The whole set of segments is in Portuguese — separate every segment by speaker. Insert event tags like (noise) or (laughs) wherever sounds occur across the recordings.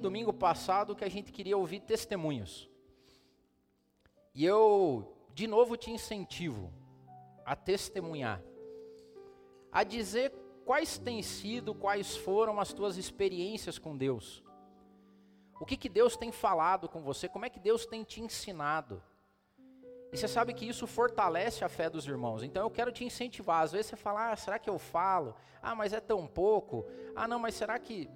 Speaker 1: domingo passado que a gente queria ouvir testemunhos. E eu, de novo, te incentivo a testemunhar, a dizer quais têm sido, quais foram as tuas experiências com Deus. O que, que Deus tem falado com você, como é que Deus tem te ensinado. E você sabe que isso fortalece a fé dos irmãos. Então eu quero te incentivar. Às vezes você fala, ah, será que eu falo? Ah, mas é tão pouco. Ah, não, mas será que.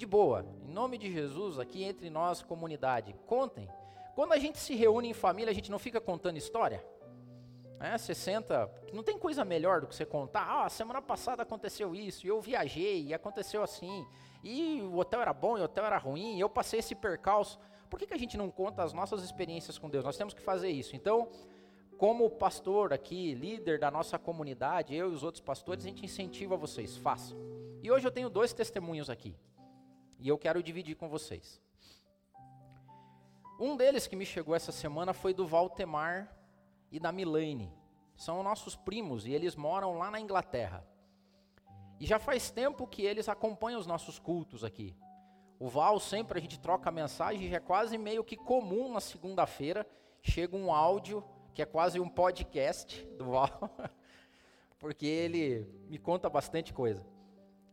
Speaker 1: De boa, em nome de Jesus, aqui entre nós, comunidade, contem. Quando a gente se reúne em família, a gente não fica contando história? É, você senta, não tem coisa melhor do que você contar. Ah, semana passada aconteceu isso, e eu viajei, e aconteceu assim, e o hotel era bom, e o hotel era ruim, e eu passei esse percalço. Por que, que a gente não conta as nossas experiências com Deus? Nós temos que fazer isso. Então, como pastor aqui, líder da nossa comunidade, eu e os outros pastores, a gente incentiva vocês, façam. E hoje eu tenho dois testemunhos aqui. E eu quero dividir com vocês. Um deles que me chegou essa semana foi do Valtemar e da Milane. São nossos primos e eles moram lá na Inglaterra. E já faz tempo que eles acompanham os nossos cultos aqui. O Val sempre a gente troca mensagem, já é quase meio que comum na segunda-feira, chega um áudio que é quase um podcast do Val, (laughs) porque ele me conta bastante coisa.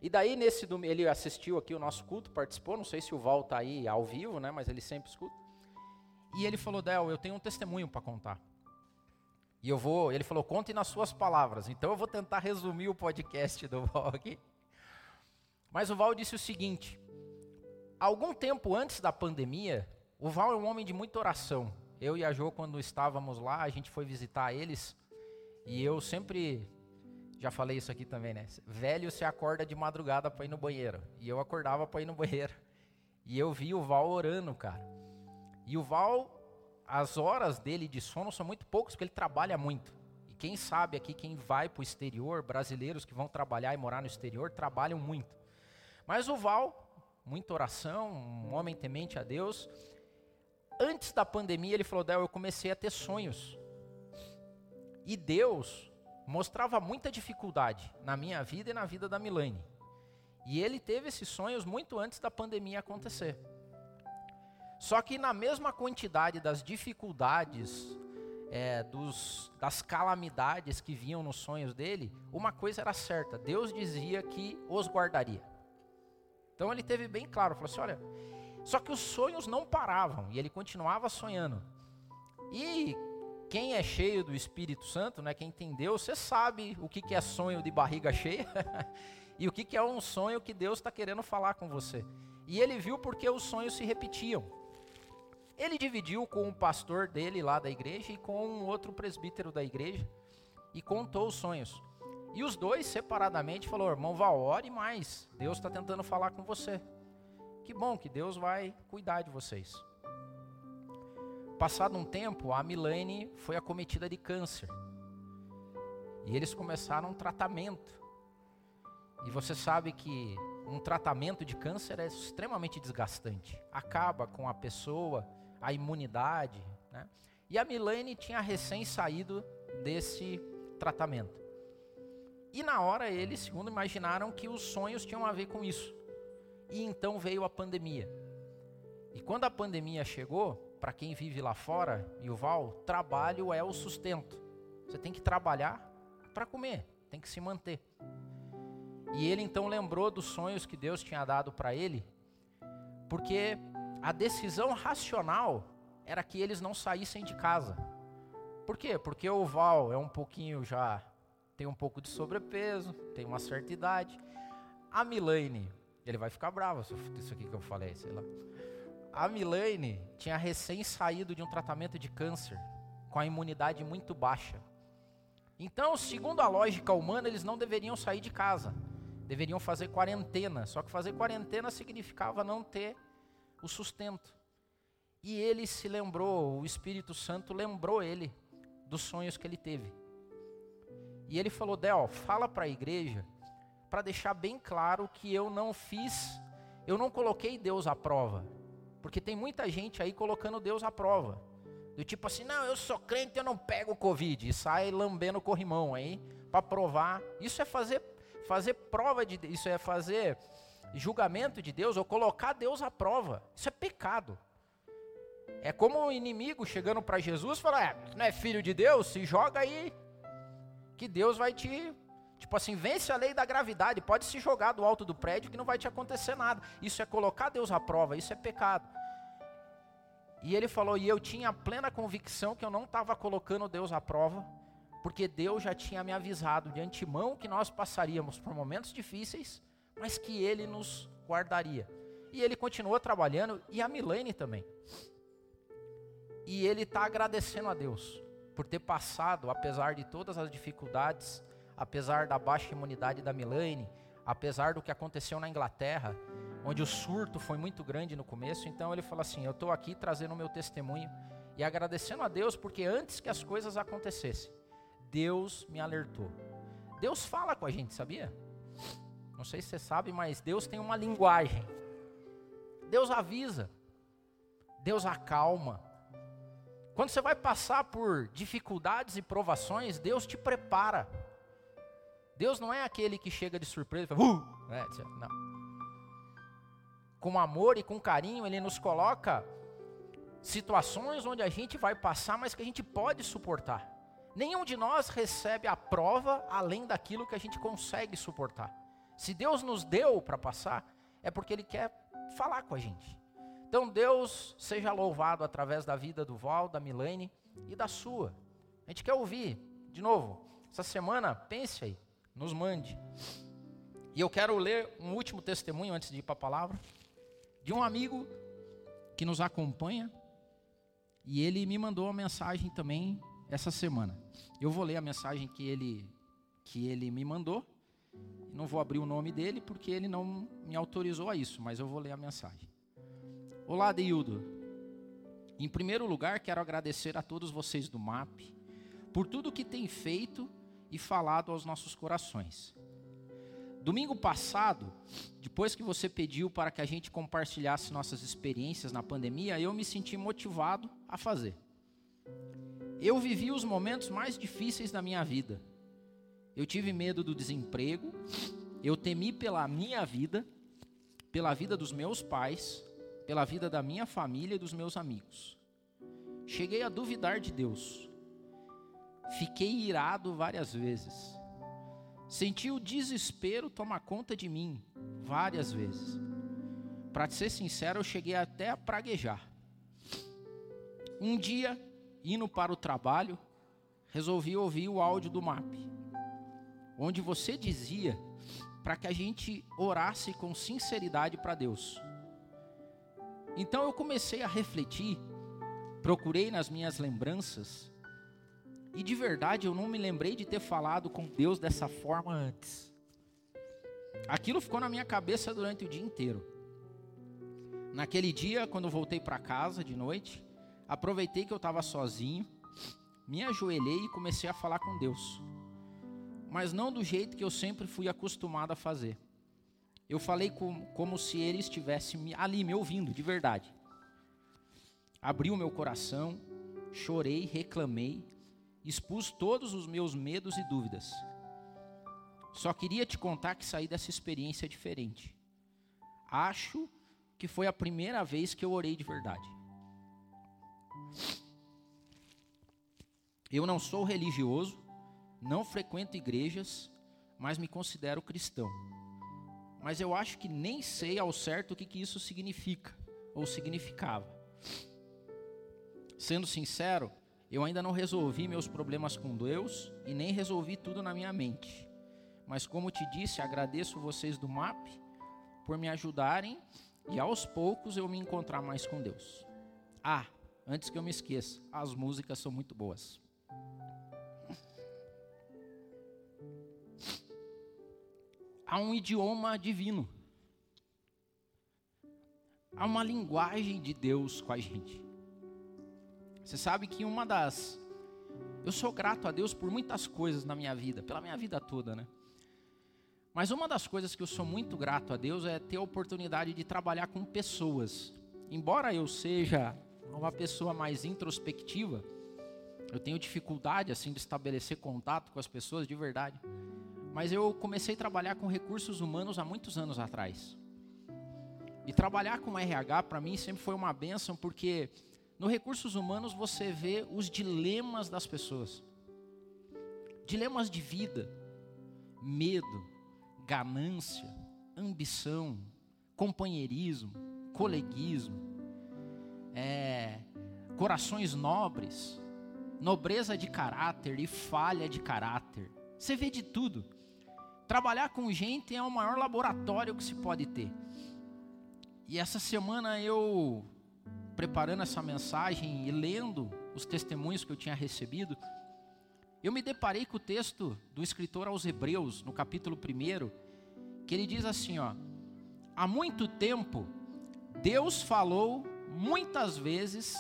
Speaker 1: E daí nesse domingo, ele assistiu aqui o nosso culto, participou, não sei se o Val tá aí ao vivo, né, mas ele sempre escuta. E ele falou: "Del, eu tenho um testemunho para contar". E eu vou, ele falou: "Conte nas suas palavras". Então eu vou tentar resumir o podcast do Val aqui. Mas o Val disse o seguinte: algum tempo antes da pandemia, o Val é um homem de muita oração. Eu e a Jo, quando estávamos lá, a gente foi visitar eles. E eu sempre, já falei isso aqui também, né? Velho se acorda de madrugada para ir no banheiro. E eu acordava para ir no banheiro. E eu vi o Val orando, cara. E o Val, as horas dele de sono são muito poucas, porque ele trabalha muito. E quem sabe aqui, quem vai para o exterior, brasileiros que vão trabalhar e morar no exterior, trabalham muito. Mas o Val, muita oração, um homem temente a Deus. Antes da pandemia, ele falou: Del, eu comecei a ter sonhos. E Deus mostrava muita dificuldade na minha vida e na vida da Milane. E ele teve esses sonhos muito antes da pandemia acontecer. Só que na mesma quantidade das dificuldades, é, dos, das calamidades que vinham nos sonhos dele, uma coisa era certa: Deus dizia que os guardaria. Então ele teve bem claro, falou assim, olha, só que os sonhos não paravam e ele continuava sonhando. E quem é cheio do Espírito Santo, né, quem entendeu, você sabe o que, que é sonho de barriga cheia (laughs) e o que, que é um sonho que Deus está querendo falar com você. E ele viu porque os sonhos se repetiam. Ele dividiu com o pastor dele lá da igreja e com um outro presbítero da igreja e contou os sonhos. E os dois, separadamente, falou: irmão Val, ore mais. Deus está tentando falar com você. Que bom que Deus vai cuidar de vocês. Passado um tempo, a Milene foi acometida de câncer. E eles começaram um tratamento. E você sabe que um tratamento de câncer é extremamente desgastante. Acaba com a pessoa, a imunidade. Né? E a Milene tinha recém saído desse tratamento. E na hora eles, segundo imaginaram, que os sonhos tinham a ver com isso. E então veio a pandemia. E quando a pandemia chegou, para quem vive lá fora, e o Val, trabalho é o sustento. Você tem que trabalhar para comer, tem que se manter. E ele então lembrou dos sonhos que Deus tinha dado para ele, porque a decisão racional era que eles não saíssem de casa. Por quê? Porque o Val é um pouquinho já tem um pouco de sobrepeso, tem uma certa idade. A Milane, ele vai ficar bravo se isso aqui que eu falei, sei lá. A Milane tinha recém saído de um tratamento de câncer, com a imunidade muito baixa. Então, segundo a lógica humana, eles não deveriam sair de casa. Deveriam fazer quarentena. Só que fazer quarentena significava não ter o sustento. E ele se lembrou, o Espírito Santo lembrou ele dos sonhos que ele teve. E ele falou: Del, fala para a igreja para deixar bem claro que eu não fiz, eu não coloquei Deus à prova. Porque tem muita gente aí colocando Deus à prova. Do tipo assim, não, eu sou crente, eu não pego o Covid. E sai lambendo o corrimão aí para provar. Isso é fazer, fazer prova de. Isso é fazer julgamento de Deus ou colocar Deus à prova. Isso é pecado. É como um inimigo chegando para Jesus e falar: é, não é filho de Deus? Se joga aí, que Deus vai te. Tipo assim, vence a lei da gravidade, pode se jogar do alto do prédio que não vai te acontecer nada. Isso é colocar Deus à prova, isso é pecado. E ele falou: e eu tinha plena convicção que eu não estava colocando Deus à prova, porque Deus já tinha me avisado de antemão que nós passaríamos por momentos difíceis, mas que Ele nos guardaria. E ele continuou trabalhando, e a Milene também. E ele está agradecendo a Deus por ter passado, apesar de todas as dificuldades, apesar da baixa imunidade da Milene, apesar do que aconteceu na Inglaterra, onde o surto foi muito grande no começo. Então ele fala assim: Eu estou aqui trazendo o meu testemunho e agradecendo a Deus, porque antes que as coisas acontecessem, Deus me alertou. Deus fala com a gente, sabia? Não sei se você sabe, mas Deus tem uma linguagem. Deus avisa. Deus acalma. Quando você vai passar por dificuldades e provações, Deus te prepara. Deus não é aquele que chega de surpresa e fala, uh! É, não. Com amor e com carinho, Ele nos coloca situações onde a gente vai passar, mas que a gente pode suportar. Nenhum de nós recebe a prova além daquilo que a gente consegue suportar. Se Deus nos deu para passar, é porque Ele quer falar com a gente. Então Deus seja louvado através da vida do Val, da Milene e da sua. A gente quer ouvir, de novo, essa semana, pense aí, nos mande. E eu quero ler um último testemunho antes de ir para a palavra, de um amigo que nos acompanha, e ele me mandou uma mensagem também essa semana. Eu vou ler a mensagem que ele, que ele me mandou. Não vou abrir o nome dele porque ele não me autorizou a isso, mas eu vou ler a mensagem. Olá, Deildo. Em primeiro lugar, quero agradecer a todos vocês do MAP por tudo que tem feito e falado aos nossos corações. Domingo passado, depois que você pediu para que a gente compartilhasse nossas experiências na pandemia, eu me senti motivado a fazer. Eu vivi os momentos mais difíceis da minha vida. Eu tive medo do desemprego, eu temi pela minha vida, pela vida dos meus pais, pela vida da minha família e dos meus amigos. Cheguei a duvidar de Deus. Fiquei irado várias vezes. Senti o desespero tomar conta de mim várias vezes. Para ser sincero, eu cheguei até a praguejar. Um dia, indo para o trabalho, resolvi ouvir o áudio do MAP, onde você dizia para que a gente orasse com sinceridade para Deus. Então eu comecei a refletir, procurei nas minhas lembranças, e de verdade eu não me lembrei de ter falado com Deus dessa forma antes. Aquilo ficou na minha cabeça durante o dia inteiro. Naquele dia, quando voltei para casa de noite, aproveitei que eu estava sozinho, me ajoelhei e comecei a falar com Deus. Mas não do jeito que eu sempre fui acostumado a fazer. Eu falei com, como se ele estivesse ali me ouvindo, de verdade. Abri o meu coração, chorei, reclamei, expus todos os meus medos e dúvidas. Só queria te contar que saí dessa experiência diferente. Acho que foi a primeira vez que eu orei de verdade. Eu não sou religioso, não frequento igrejas, mas me considero cristão mas eu acho que nem sei ao certo o que, que isso significa ou significava. Sendo sincero, eu ainda não resolvi meus problemas com Deus e nem resolvi tudo na minha mente. Mas como te disse, agradeço vocês do MAP por me ajudarem e aos poucos eu me encontrar mais com Deus. Ah, antes que eu me esqueça, as músicas são muito boas. (laughs) há um idioma divino. Há uma linguagem de Deus com a gente. Você sabe que uma das. Eu sou grato a Deus por muitas coisas na minha vida, pela minha vida toda, né? Mas uma das coisas que eu sou muito grato a Deus é ter a oportunidade de trabalhar com pessoas. Embora eu seja uma pessoa mais introspectiva, eu tenho dificuldade assim de estabelecer contato com as pessoas de verdade. Mas eu comecei a trabalhar com recursos humanos há muitos anos atrás. E trabalhar com RH para mim sempre foi uma benção, porque no recursos humanos você vê os dilemas das pessoas. Dilemas de vida, medo, ganância, ambição, companheirismo, coleguismo, é, corações nobres, nobreza de caráter e falha de caráter. Você vê de tudo. Trabalhar com gente é o maior laboratório que se pode ter. E essa semana eu, preparando essa mensagem e lendo os testemunhos que eu tinha recebido, eu me deparei com o texto do escritor aos Hebreus, no capítulo 1, que ele diz assim: ó, há muito tempo Deus falou muitas vezes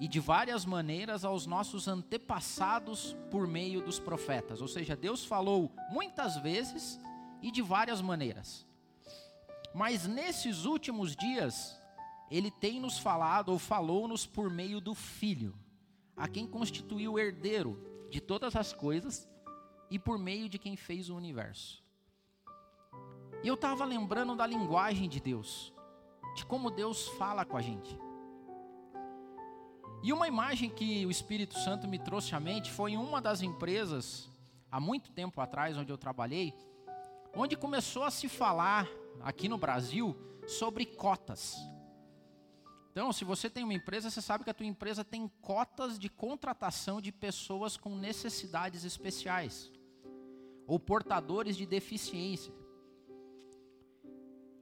Speaker 1: e de várias maneiras aos nossos antepassados por meio dos profetas. Ou seja, Deus falou muitas vezes e de várias maneiras. Mas nesses últimos dias, Ele tem nos falado ou falou-nos por meio do Filho, a quem constituiu o herdeiro de todas as coisas e por meio de quem fez o universo. E eu estava lembrando da linguagem de Deus, de como Deus fala com a gente. E uma imagem que o Espírito Santo me trouxe à mente foi em uma das empresas, há muito tempo atrás, onde eu trabalhei, onde começou a se falar aqui no Brasil sobre cotas. Então, se você tem uma empresa, você sabe que a tua empresa tem cotas de contratação de pessoas com necessidades especiais ou portadores de deficiência.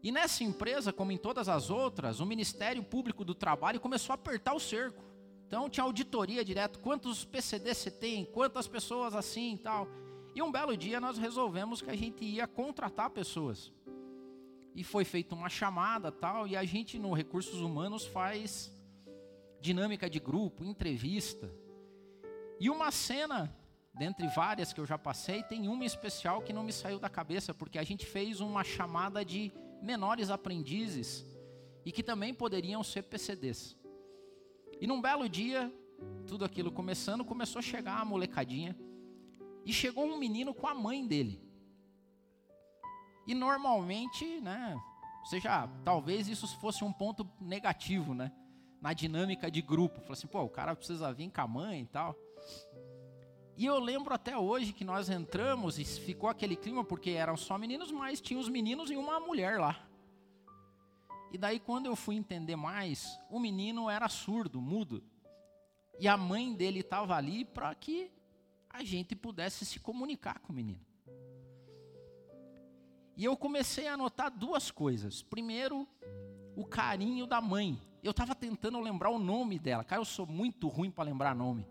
Speaker 1: E nessa empresa, como em todas as outras, o Ministério Público do Trabalho começou a apertar o cerco. Então tinha auditoria direto, quantos PCD você tem, quantas pessoas assim e tal. E um belo dia nós resolvemos que a gente ia contratar pessoas. E foi feita uma chamada tal, e a gente no Recursos Humanos faz dinâmica de grupo, entrevista. E uma cena, dentre várias que eu já passei, tem uma especial que não me saiu da cabeça, porque a gente fez uma chamada de menores aprendizes e que também poderiam ser PCDs. E num belo dia, tudo aquilo começando, começou a chegar a molecadinha. E chegou um menino com a mãe dele. E normalmente, né, ou seja, talvez isso fosse um ponto negativo, né, na dinâmica de grupo. Falou assim, pô, o cara precisa vir com a mãe e tal. E eu lembro até hoje que nós entramos e ficou aquele clima, porque eram só meninos, mas tinha os meninos e uma mulher lá. E daí, quando eu fui entender mais, o menino era surdo, mudo. E a mãe dele estava ali para que a gente pudesse se comunicar com o menino. E eu comecei a notar duas coisas. Primeiro, o carinho da mãe. Eu estava tentando lembrar o nome dela. Cara, eu sou muito ruim para lembrar nome.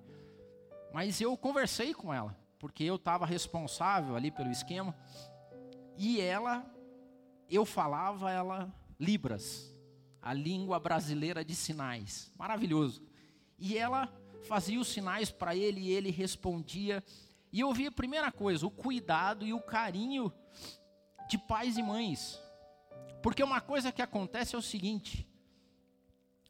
Speaker 1: Mas eu conversei com ela, porque eu estava responsável ali pelo esquema. E ela, eu falava, ela Libras, a língua brasileira de sinais. Maravilhoso. E ela fazia os sinais para ele e ele respondia. E eu vi a primeira coisa, o cuidado e o carinho de pais e mães. Porque uma coisa que acontece é o seguinte: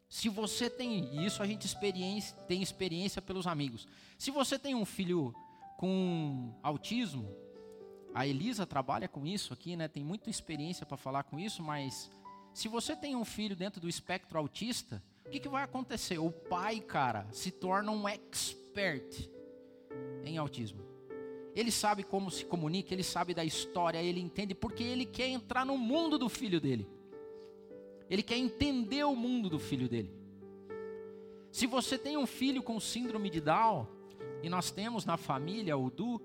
Speaker 1: se você tem, e isso a gente experiência, tem experiência pelos amigos. Se você tem um filho com autismo, a Elisa trabalha com isso aqui, né? Tem muita experiência para falar com isso, mas se você tem um filho dentro do espectro autista, o que, que vai acontecer? O pai, cara, se torna um expert em autismo. Ele sabe como se comunica, ele sabe da história, ele entende, porque ele quer entrar no mundo do filho dele. Ele quer entender o mundo do filho dele. Se você tem um filho com síndrome de Down, e nós temos na família o Du,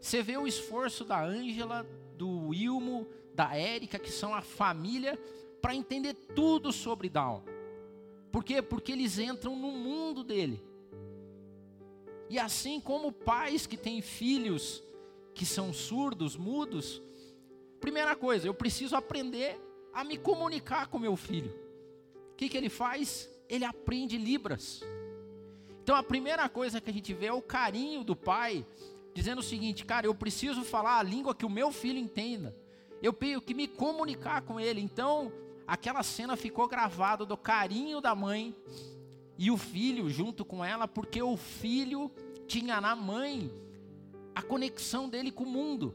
Speaker 1: você vê o esforço da Ângela, do Wilmo, da Érica, que são a família, para entender tudo sobre Down. Por quê? Porque eles entram no mundo dele. E assim como pais que têm filhos que são surdos, mudos, primeira coisa, eu preciso aprender a me comunicar com meu filho. O que, que ele faz? Ele aprende Libras. Então a primeira coisa que a gente vê é o carinho do pai, dizendo o seguinte, cara, eu preciso falar a língua que o meu filho entenda eu tenho que me comunicar com ele. Então, aquela cena ficou gravada do carinho da mãe e o filho junto com ela, porque o filho tinha na mãe a conexão dele com o mundo.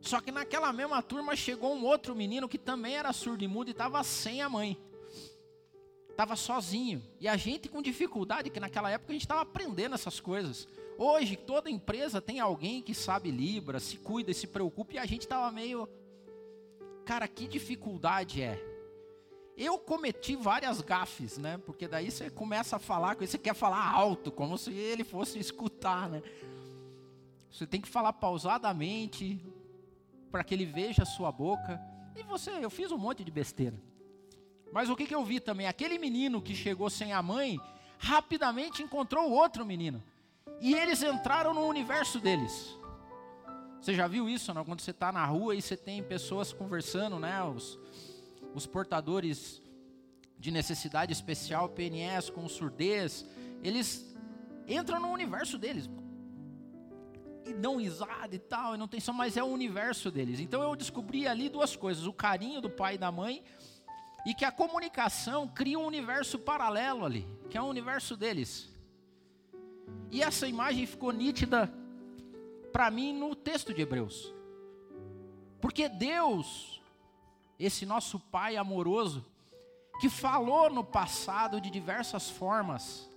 Speaker 1: Só que naquela mesma turma chegou um outro menino que também era surdo e mudo e estava sem a mãe. Estava sozinho. E a gente com dificuldade, que naquela época a gente estava aprendendo essas coisas. Hoje, toda empresa tem alguém que sabe Libra, se cuida se preocupa, e a gente estava meio. Cara, que dificuldade é. Eu cometi várias gafes, né? Porque daí você começa a falar, você quer falar alto, como se ele fosse escutar, né? Você tem que falar pausadamente, para que ele veja a sua boca. E você, eu fiz um monte de besteira. Mas o que, que eu vi também? Aquele menino que chegou sem a mãe, rapidamente encontrou outro menino. E eles entraram no universo deles. Você já viu isso, não? Quando você está na rua e você tem pessoas conversando, né? Os, os portadores de necessidade especial, PNS, com surdez, eles entram no universo deles e dão risada e tal, e não tem só, mas é o universo deles. Então eu descobri ali duas coisas: o carinho do pai e da mãe, e que a comunicação cria um universo paralelo ali, que é o universo deles. E essa imagem ficou nítida para mim no texto de Hebreus. Porque Deus, esse nosso Pai amoroso, que falou no passado de diversas formas,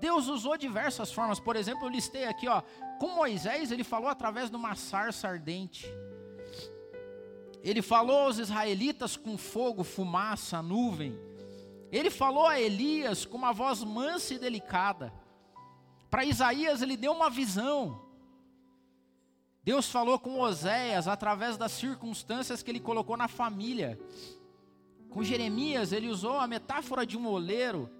Speaker 1: Deus usou diversas formas. Por exemplo, eu listei aqui, ó, com Moisés ele falou através de uma sarça ardente. Ele falou aos israelitas com fogo, fumaça, nuvem. Ele falou a Elias com uma voz mansa e delicada. Para Isaías ele deu uma visão. Deus falou com Oséias através das circunstâncias que ele colocou na família. Com Jeremias ele usou a metáfora de um oleiro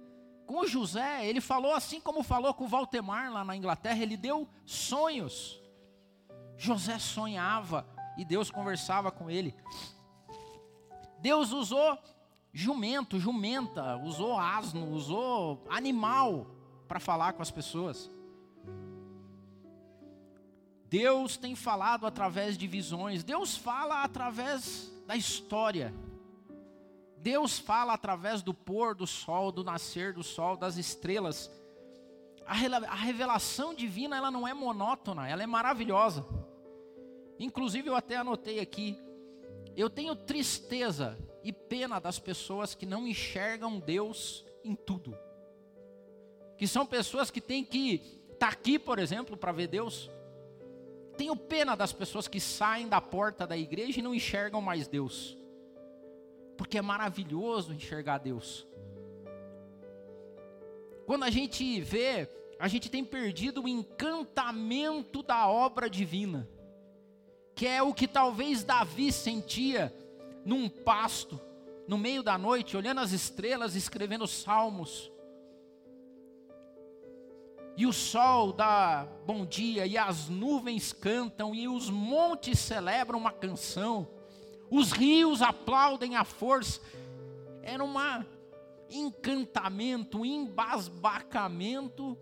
Speaker 1: com José, ele falou assim como falou com Valtemar lá na Inglaterra, ele deu sonhos. José sonhava e Deus conversava com ele. Deus usou jumento, jumenta, usou asno, usou animal para falar com as pessoas. Deus tem falado através de visões, Deus fala através da história. Deus fala através do pôr do sol, do nascer do sol, das estrelas. A revelação divina ela não é monótona, ela é maravilhosa. Inclusive eu até anotei aqui, eu tenho tristeza e pena das pessoas que não enxergam Deus em tudo. Que são pessoas que têm que estar tá aqui, por exemplo, para ver Deus. Tenho pena das pessoas que saem da porta da igreja e não enxergam mais Deus porque é maravilhoso enxergar Deus. Quando a gente vê, a gente tem perdido o encantamento da obra divina, que é o que talvez Davi sentia num pasto, no meio da noite, olhando as estrelas, escrevendo salmos. E o sol dá bom dia, e as nuvens cantam, e os montes celebram uma canção os rios aplaudem a força. Era um encantamento, um embasbacamento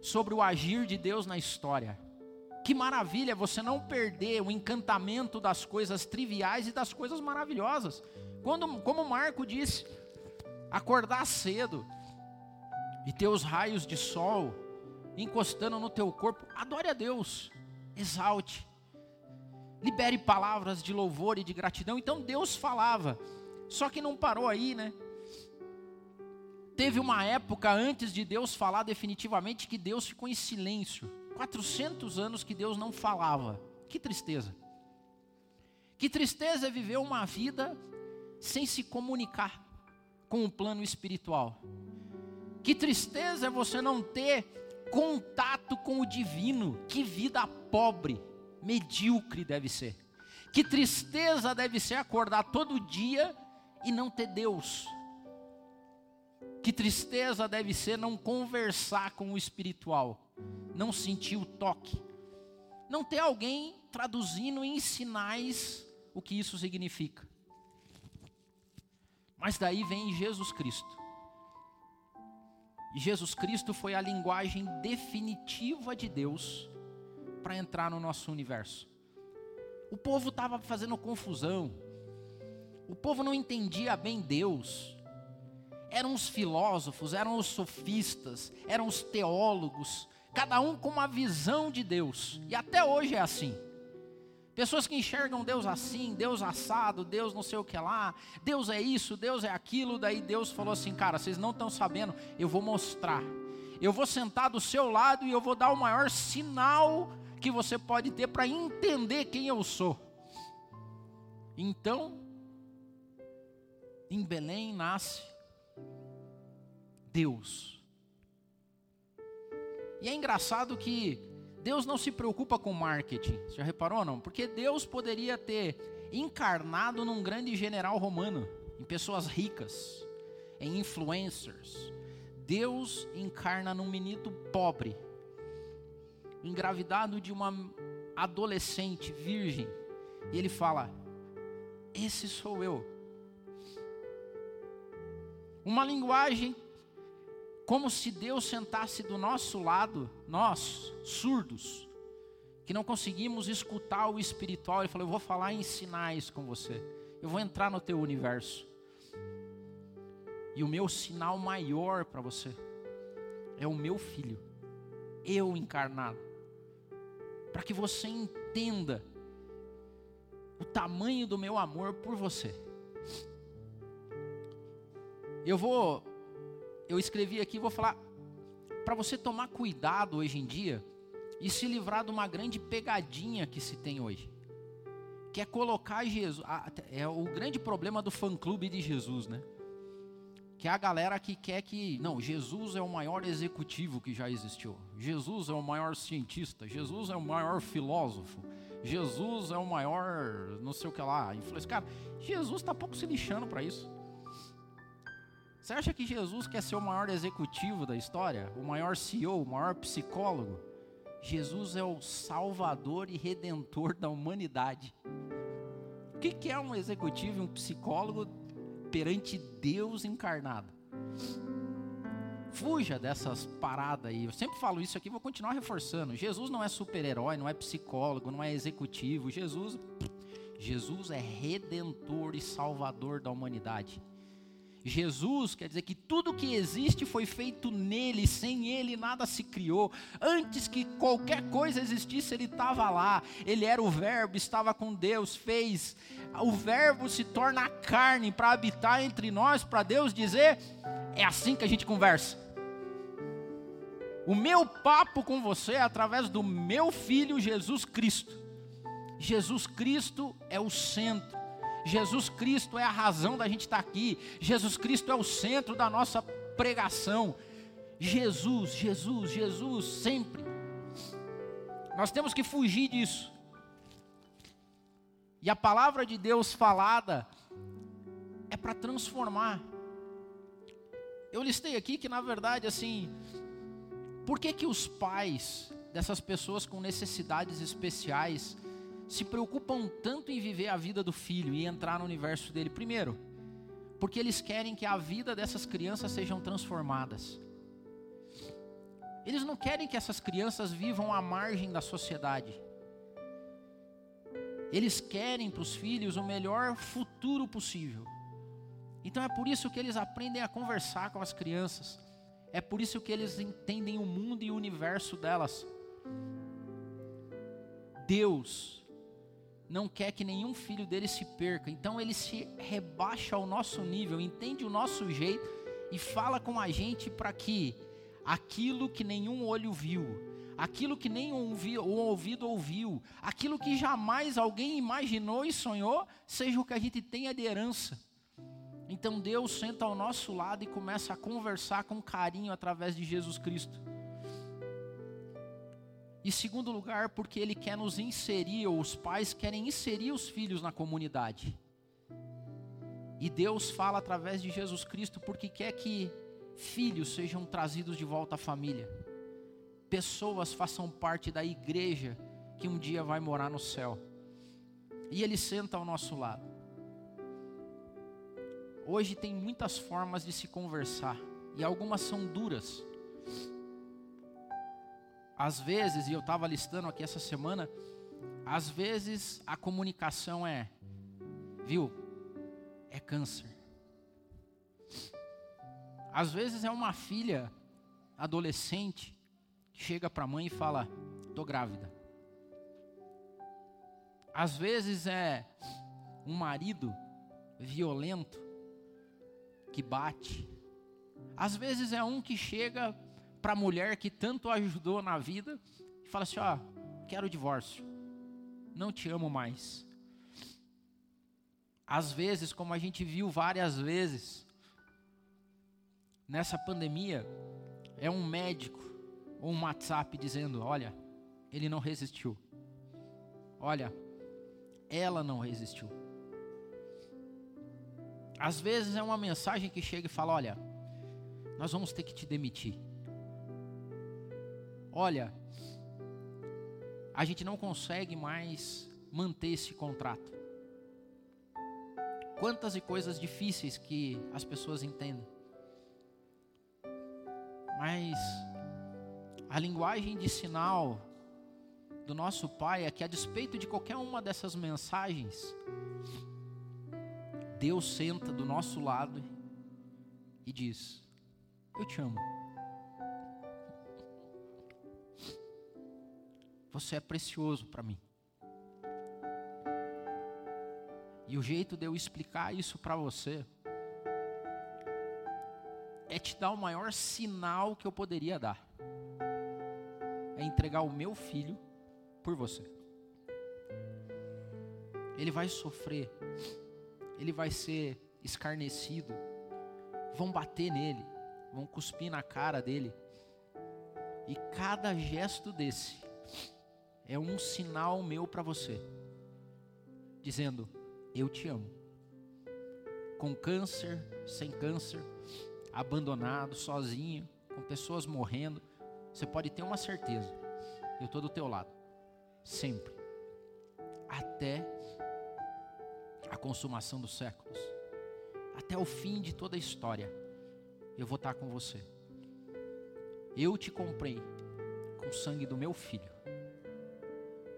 Speaker 1: sobre o agir de Deus na história. Que maravilha você não perder o encantamento das coisas triviais e das coisas maravilhosas. Quando, como Marco disse, acordar cedo e ter os raios de sol encostando no teu corpo, adore a Deus, exalte libere palavras de louvor e de gratidão. Então Deus falava, só que não parou aí, né? Teve uma época antes de Deus falar definitivamente que Deus ficou em silêncio. 400 anos que Deus não falava. Que tristeza. Que tristeza é viver uma vida sem se comunicar com o plano espiritual. Que tristeza é você não ter contato com o divino. Que vida pobre medíocre deve ser. Que tristeza deve ser acordar todo dia e não ter Deus. Que tristeza deve ser não conversar com o espiritual, não sentir o toque, não ter alguém traduzindo em sinais o que isso significa. Mas daí vem Jesus Cristo. Jesus Cristo foi a linguagem definitiva de Deus para entrar no nosso universo. O povo estava fazendo confusão. O povo não entendia bem Deus. Eram os filósofos, eram os sofistas, eram os teólogos, cada um com uma visão de Deus. E até hoje é assim. Pessoas que enxergam Deus assim, Deus assado, Deus não sei o que lá, Deus é isso, Deus é aquilo. Daí Deus falou assim: Cara, vocês não estão sabendo, eu vou mostrar. Eu vou sentar do seu lado e eu vou dar o maior sinal que você pode ter para entender quem eu sou. Então, em Belém nasce Deus. E é engraçado que Deus não se preocupa com marketing. Você já reparou não? Porque Deus poderia ter encarnado num grande general romano, em pessoas ricas, em influencers. Deus encarna num menino pobre, engravidado de uma adolescente virgem, e ele fala: Esse sou eu. Uma linguagem como se Deus sentasse do nosso lado, nós, surdos, que não conseguimos escutar o espiritual, Ele falou: Eu vou falar em sinais com você, eu vou entrar no teu universo. E o meu sinal maior para você é o meu filho, eu encarnado, para que você entenda o tamanho do meu amor por você. Eu vou eu escrevi aqui, vou falar para você tomar cuidado hoje em dia e se livrar de uma grande pegadinha que se tem hoje. Que é colocar Jesus. É o grande problema do fã-clube de Jesus, né? Que é a galera que quer que. Não, Jesus é o maior executivo que já existiu. Jesus é o maior cientista. Jesus é o maior filósofo. Jesus é o maior. Não sei o que lá. Influência. Cara, Jesus está pouco se lixando para isso. Você acha que Jesus quer ser o maior executivo da história? O maior CEO, o maior psicólogo? Jesus é o salvador e redentor da humanidade. O que é um executivo e um psicólogo perante Deus encarnado? Fuja dessas paradas aí. Eu sempre falo isso aqui, vou continuar reforçando. Jesus não é super-herói, não é psicólogo, não é executivo. Jesus, Jesus é redentor e salvador da humanidade. Jesus quer dizer que tudo que existe foi feito nele, sem ele nada se criou. Antes que qualquer coisa existisse, ele estava lá. Ele era o Verbo, estava com Deus, fez. O Verbo se torna carne para habitar entre nós, para Deus dizer: é assim que a gente conversa. O meu papo com você é através do meu filho Jesus Cristo. Jesus Cristo é o centro. Jesus Cristo é a razão da gente estar aqui. Jesus Cristo é o centro da nossa pregação. Jesus, Jesus, Jesus, sempre. Nós temos que fugir disso. E a palavra de Deus falada é para transformar. Eu listei aqui que na verdade assim, por que que os pais dessas pessoas com necessidades especiais se preocupam tanto em viver a vida do filho e entrar no universo dele? Primeiro, porque eles querem que a vida dessas crianças sejam transformadas. Eles não querem que essas crianças vivam à margem da sociedade. Eles querem para os filhos o melhor futuro possível. Então é por isso que eles aprendem a conversar com as crianças. É por isso que eles entendem o mundo e o universo delas. Deus não quer que nenhum filho dele se perca. Então ele se rebaixa ao nosso nível, entende o nosso jeito e fala com a gente para que aquilo que nenhum olho viu, aquilo que nenhum ouvido ouviu, aquilo que jamais alguém imaginou e sonhou, seja o que a gente tenha de herança. Então Deus senta ao nosso lado e começa a conversar com carinho através de Jesus Cristo. E segundo lugar, porque ele quer nos inserir, ou os pais querem inserir os filhos na comunidade. E Deus fala através de Jesus Cristo porque quer que filhos sejam trazidos de volta à família. Pessoas façam parte da igreja que um dia vai morar no céu. E ele senta ao nosso lado. Hoje tem muitas formas de se conversar, e algumas são duras. Às vezes, e eu estava listando aqui essa semana, às vezes a comunicação é, viu, é câncer. Às vezes é uma filha adolescente que chega para a mãe e fala: "Tô grávida". Às vezes é um marido violento que bate. Às vezes é um que chega para a mulher que tanto ajudou na vida e fala assim: Ó, quero o divórcio, não te amo mais. Às vezes, como a gente viu várias vezes, nessa pandemia, é um médico ou um WhatsApp dizendo: Olha, ele não resistiu. Olha, ela não resistiu. Às vezes é uma mensagem que chega e fala: Olha, nós vamos ter que te demitir. Olha, a gente não consegue mais manter esse contrato. Quantas e coisas difíceis que as pessoas entendem. Mas a linguagem de sinal do nosso Pai é que, a despeito de qualquer uma dessas mensagens, Deus senta do nosso lado e diz: Eu te amo. Você é precioso para mim. E o jeito de eu explicar isso para você é te dar o maior sinal que eu poderia dar. É entregar o meu filho por você. Ele vai sofrer, ele vai ser escarnecido, vão bater nele, vão cuspir na cara dele. E cada gesto desse é um sinal meu para você, dizendo: Eu te amo. Com câncer, sem câncer, abandonado, sozinho, com pessoas morrendo, você pode ter uma certeza: eu estou do teu lado, sempre, até a consumação dos séculos, até o fim de toda a história, eu vou estar com você. Eu te comprei com o sangue do meu filho.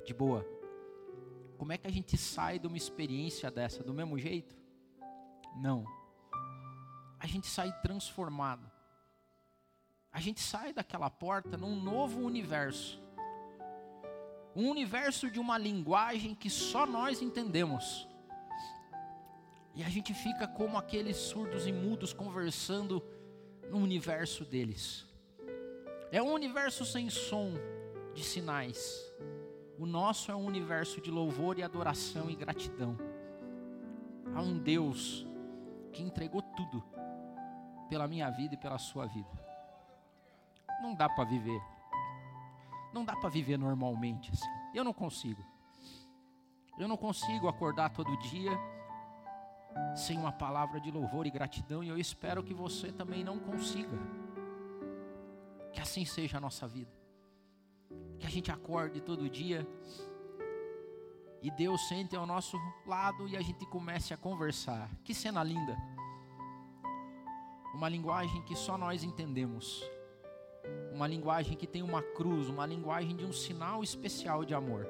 Speaker 1: De boa. Como é que a gente sai de uma experiência dessa do mesmo jeito? Não a gente sai transformado. A gente sai daquela porta num novo universo. Um universo de uma linguagem que só nós entendemos. E a gente fica como aqueles surdos e mudos conversando no universo deles. É um universo sem som de sinais. O nosso é um universo de louvor e adoração e gratidão. Há um Deus que entregou tudo pela minha vida e pela sua vida. Não dá para viver. Não dá para viver normalmente assim. Eu não consigo. Eu não consigo acordar todo dia sem uma palavra de louvor e gratidão, e eu espero que você também não consiga. Que assim seja a nossa vida. Que a gente acorde todo dia e Deus sente ao nosso lado e a gente comece a conversar. Que cena linda! uma linguagem que só nós entendemos, uma linguagem que tem uma cruz, uma linguagem de um sinal especial de amor.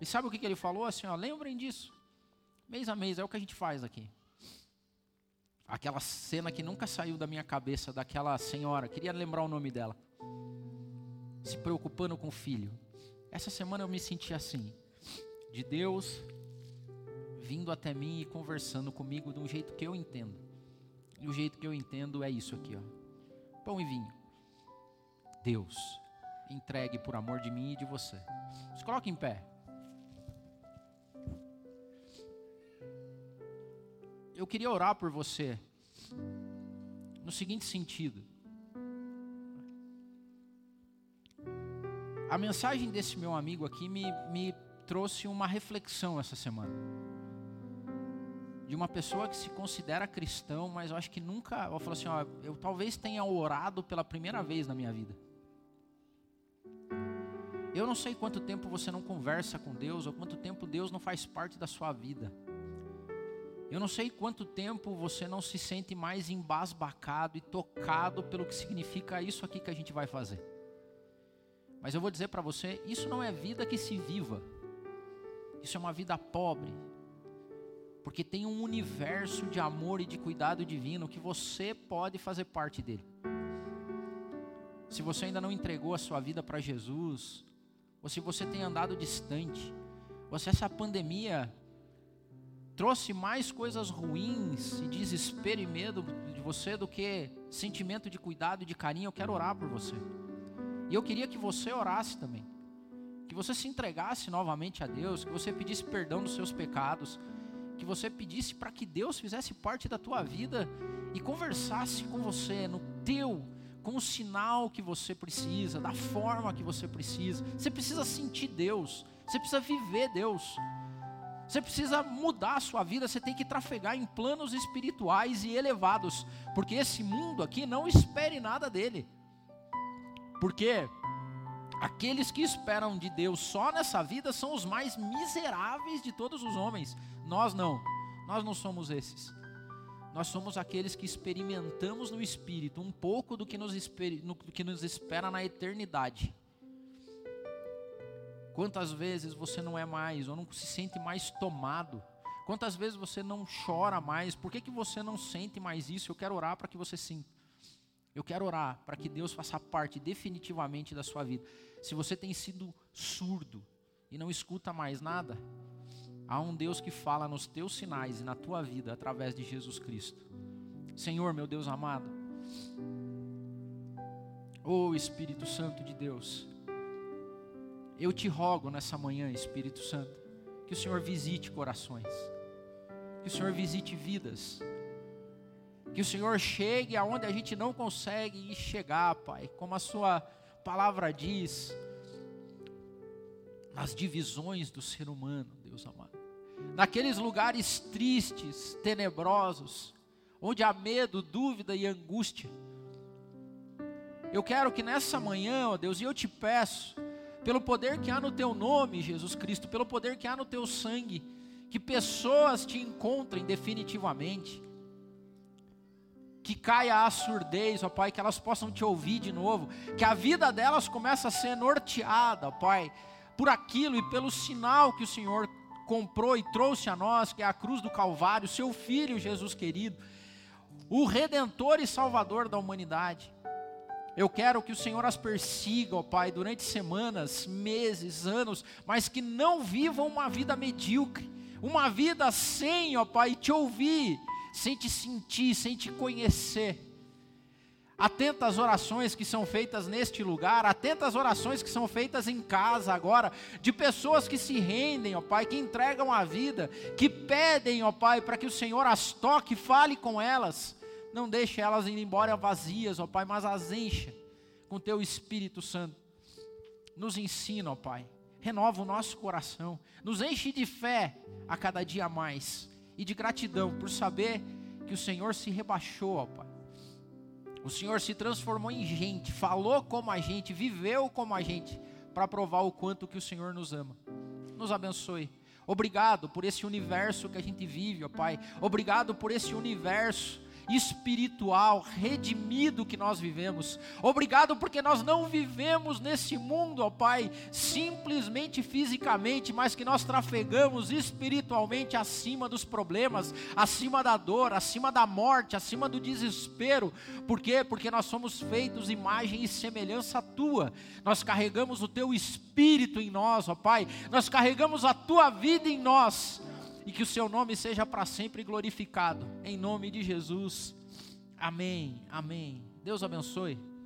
Speaker 1: E sabe o que, ele falou? Assim, ó, lembrem disso, mês a mês, é o que a gente faz aqui. Aquela cena que nunca saiu da minha cabeça, daquela senhora, queria lembrar o nome dela, se preocupando com o filho. Essa semana eu me senti assim, de Deus vindo até mim e conversando comigo de um jeito que eu entendo. E o jeito que eu entendo é isso aqui, ó. Pão e vinho. Deus entregue por amor de mim e de você. Se coloque em pé. Eu queria orar por você no seguinte sentido. A mensagem desse meu amigo aqui me, me trouxe uma reflexão essa semana de uma pessoa que se considera cristão, mas eu acho que nunca, eu falo assim, ó, eu talvez tenha orado pela primeira vez na minha vida. Eu não sei quanto tempo você não conversa com Deus, ou quanto tempo Deus não faz parte da sua vida. Eu não sei quanto tempo você não se sente mais embasbacado e tocado pelo que significa isso aqui que a gente vai fazer. Mas eu vou dizer para você, isso não é vida que se viva. Isso é uma vida pobre, porque tem um universo de amor e de cuidado divino que você pode fazer parte dele. Se você ainda não entregou a sua vida para Jesus, ou se você tem andado distante,
Speaker 2: Ou se essa pandemia trouxe mais coisas ruins e desespero e medo de você do que sentimento de cuidado e de carinho, eu quero orar por você. E eu queria que você orasse também. Que você se entregasse novamente a Deus, que você pedisse perdão dos seus pecados, que você pedisse para que Deus fizesse parte da tua vida e conversasse com você no teu, com o sinal que você precisa, da forma que você precisa. Você precisa sentir Deus, você precisa viver Deus. Você precisa mudar a sua vida, você tem que trafegar em planos espirituais e elevados, porque esse mundo aqui não espere nada dele. Porque aqueles que esperam de Deus só nessa vida são os mais miseráveis de todos os homens. Nós não. Nós não somos esses. Nós somos aqueles que experimentamos no espírito um pouco do que nos, do que nos espera na eternidade. Quantas vezes você não é mais, ou não se sente mais tomado? Quantas vezes você não chora mais? Por que, que você não sente mais isso? Eu quero orar para que você sinta. Eu quero orar para que Deus faça parte definitivamente da sua vida. Se você tem sido surdo e não escuta mais nada, há um Deus que fala nos teus sinais e na tua vida através de Jesus Cristo. Senhor, meu Deus amado, oh Espírito Santo de Deus, eu te rogo nessa manhã, Espírito Santo, que o Senhor visite corações, que o Senhor visite vidas, que o Senhor chegue aonde a gente não consegue chegar, Pai, como a Sua palavra diz, nas divisões do ser humano, Deus amado, naqueles lugares tristes, tenebrosos, onde há medo, dúvida e angústia. Eu quero que nessa manhã, ó Deus, e eu te peço, pelo poder que há no teu nome, Jesus Cristo, pelo poder que há no teu sangue, que pessoas te encontrem definitivamente, que caia a surdez, ó Pai, que elas possam te ouvir de novo, que a vida delas comece a ser norteada, ó Pai, por aquilo e pelo sinal que o Senhor comprou e trouxe a nós, que é a cruz do Calvário, seu Filho Jesus querido, o Redentor e Salvador da humanidade. Eu quero que o Senhor as persiga, ó Pai, durante semanas, meses, anos, mas que não vivam uma vida medíocre, uma vida sem, ó Pai, te ouvir, sem te sentir, sem te conhecer. Atenta às orações que são feitas neste lugar, atenta às orações que são feitas em casa agora, de pessoas que se rendem, ó Pai, que entregam a vida, que pedem, ó Pai, para que o Senhor as toque, fale com elas não deixe elas ir embora vazias, ó Pai, mas as encha com teu Espírito Santo. Nos ensina, ó Pai. Renova o nosso coração. Nos enche de fé a cada dia mais. E de gratidão por saber que o Senhor se rebaixou, ó Pai. O Senhor se transformou em gente, falou como a gente, viveu como a gente, para provar o quanto que o Senhor nos ama. Nos abençoe. Obrigado por esse universo que a gente vive, ó Pai. Obrigado por esse universo espiritual, redimido que nós vivemos. Obrigado porque nós não vivemos nesse mundo, ó Pai, simplesmente fisicamente, mas que nós trafegamos espiritualmente acima dos problemas, acima da dor, acima da morte, acima do desespero. Por quê? Porque nós somos feitos imagem e semelhança tua. Nós carregamos o teu espírito em nós, ó Pai. Nós carregamos a tua vida em nós e que o seu nome seja para sempre glorificado. Em nome de Jesus. Amém. Amém. Deus abençoe.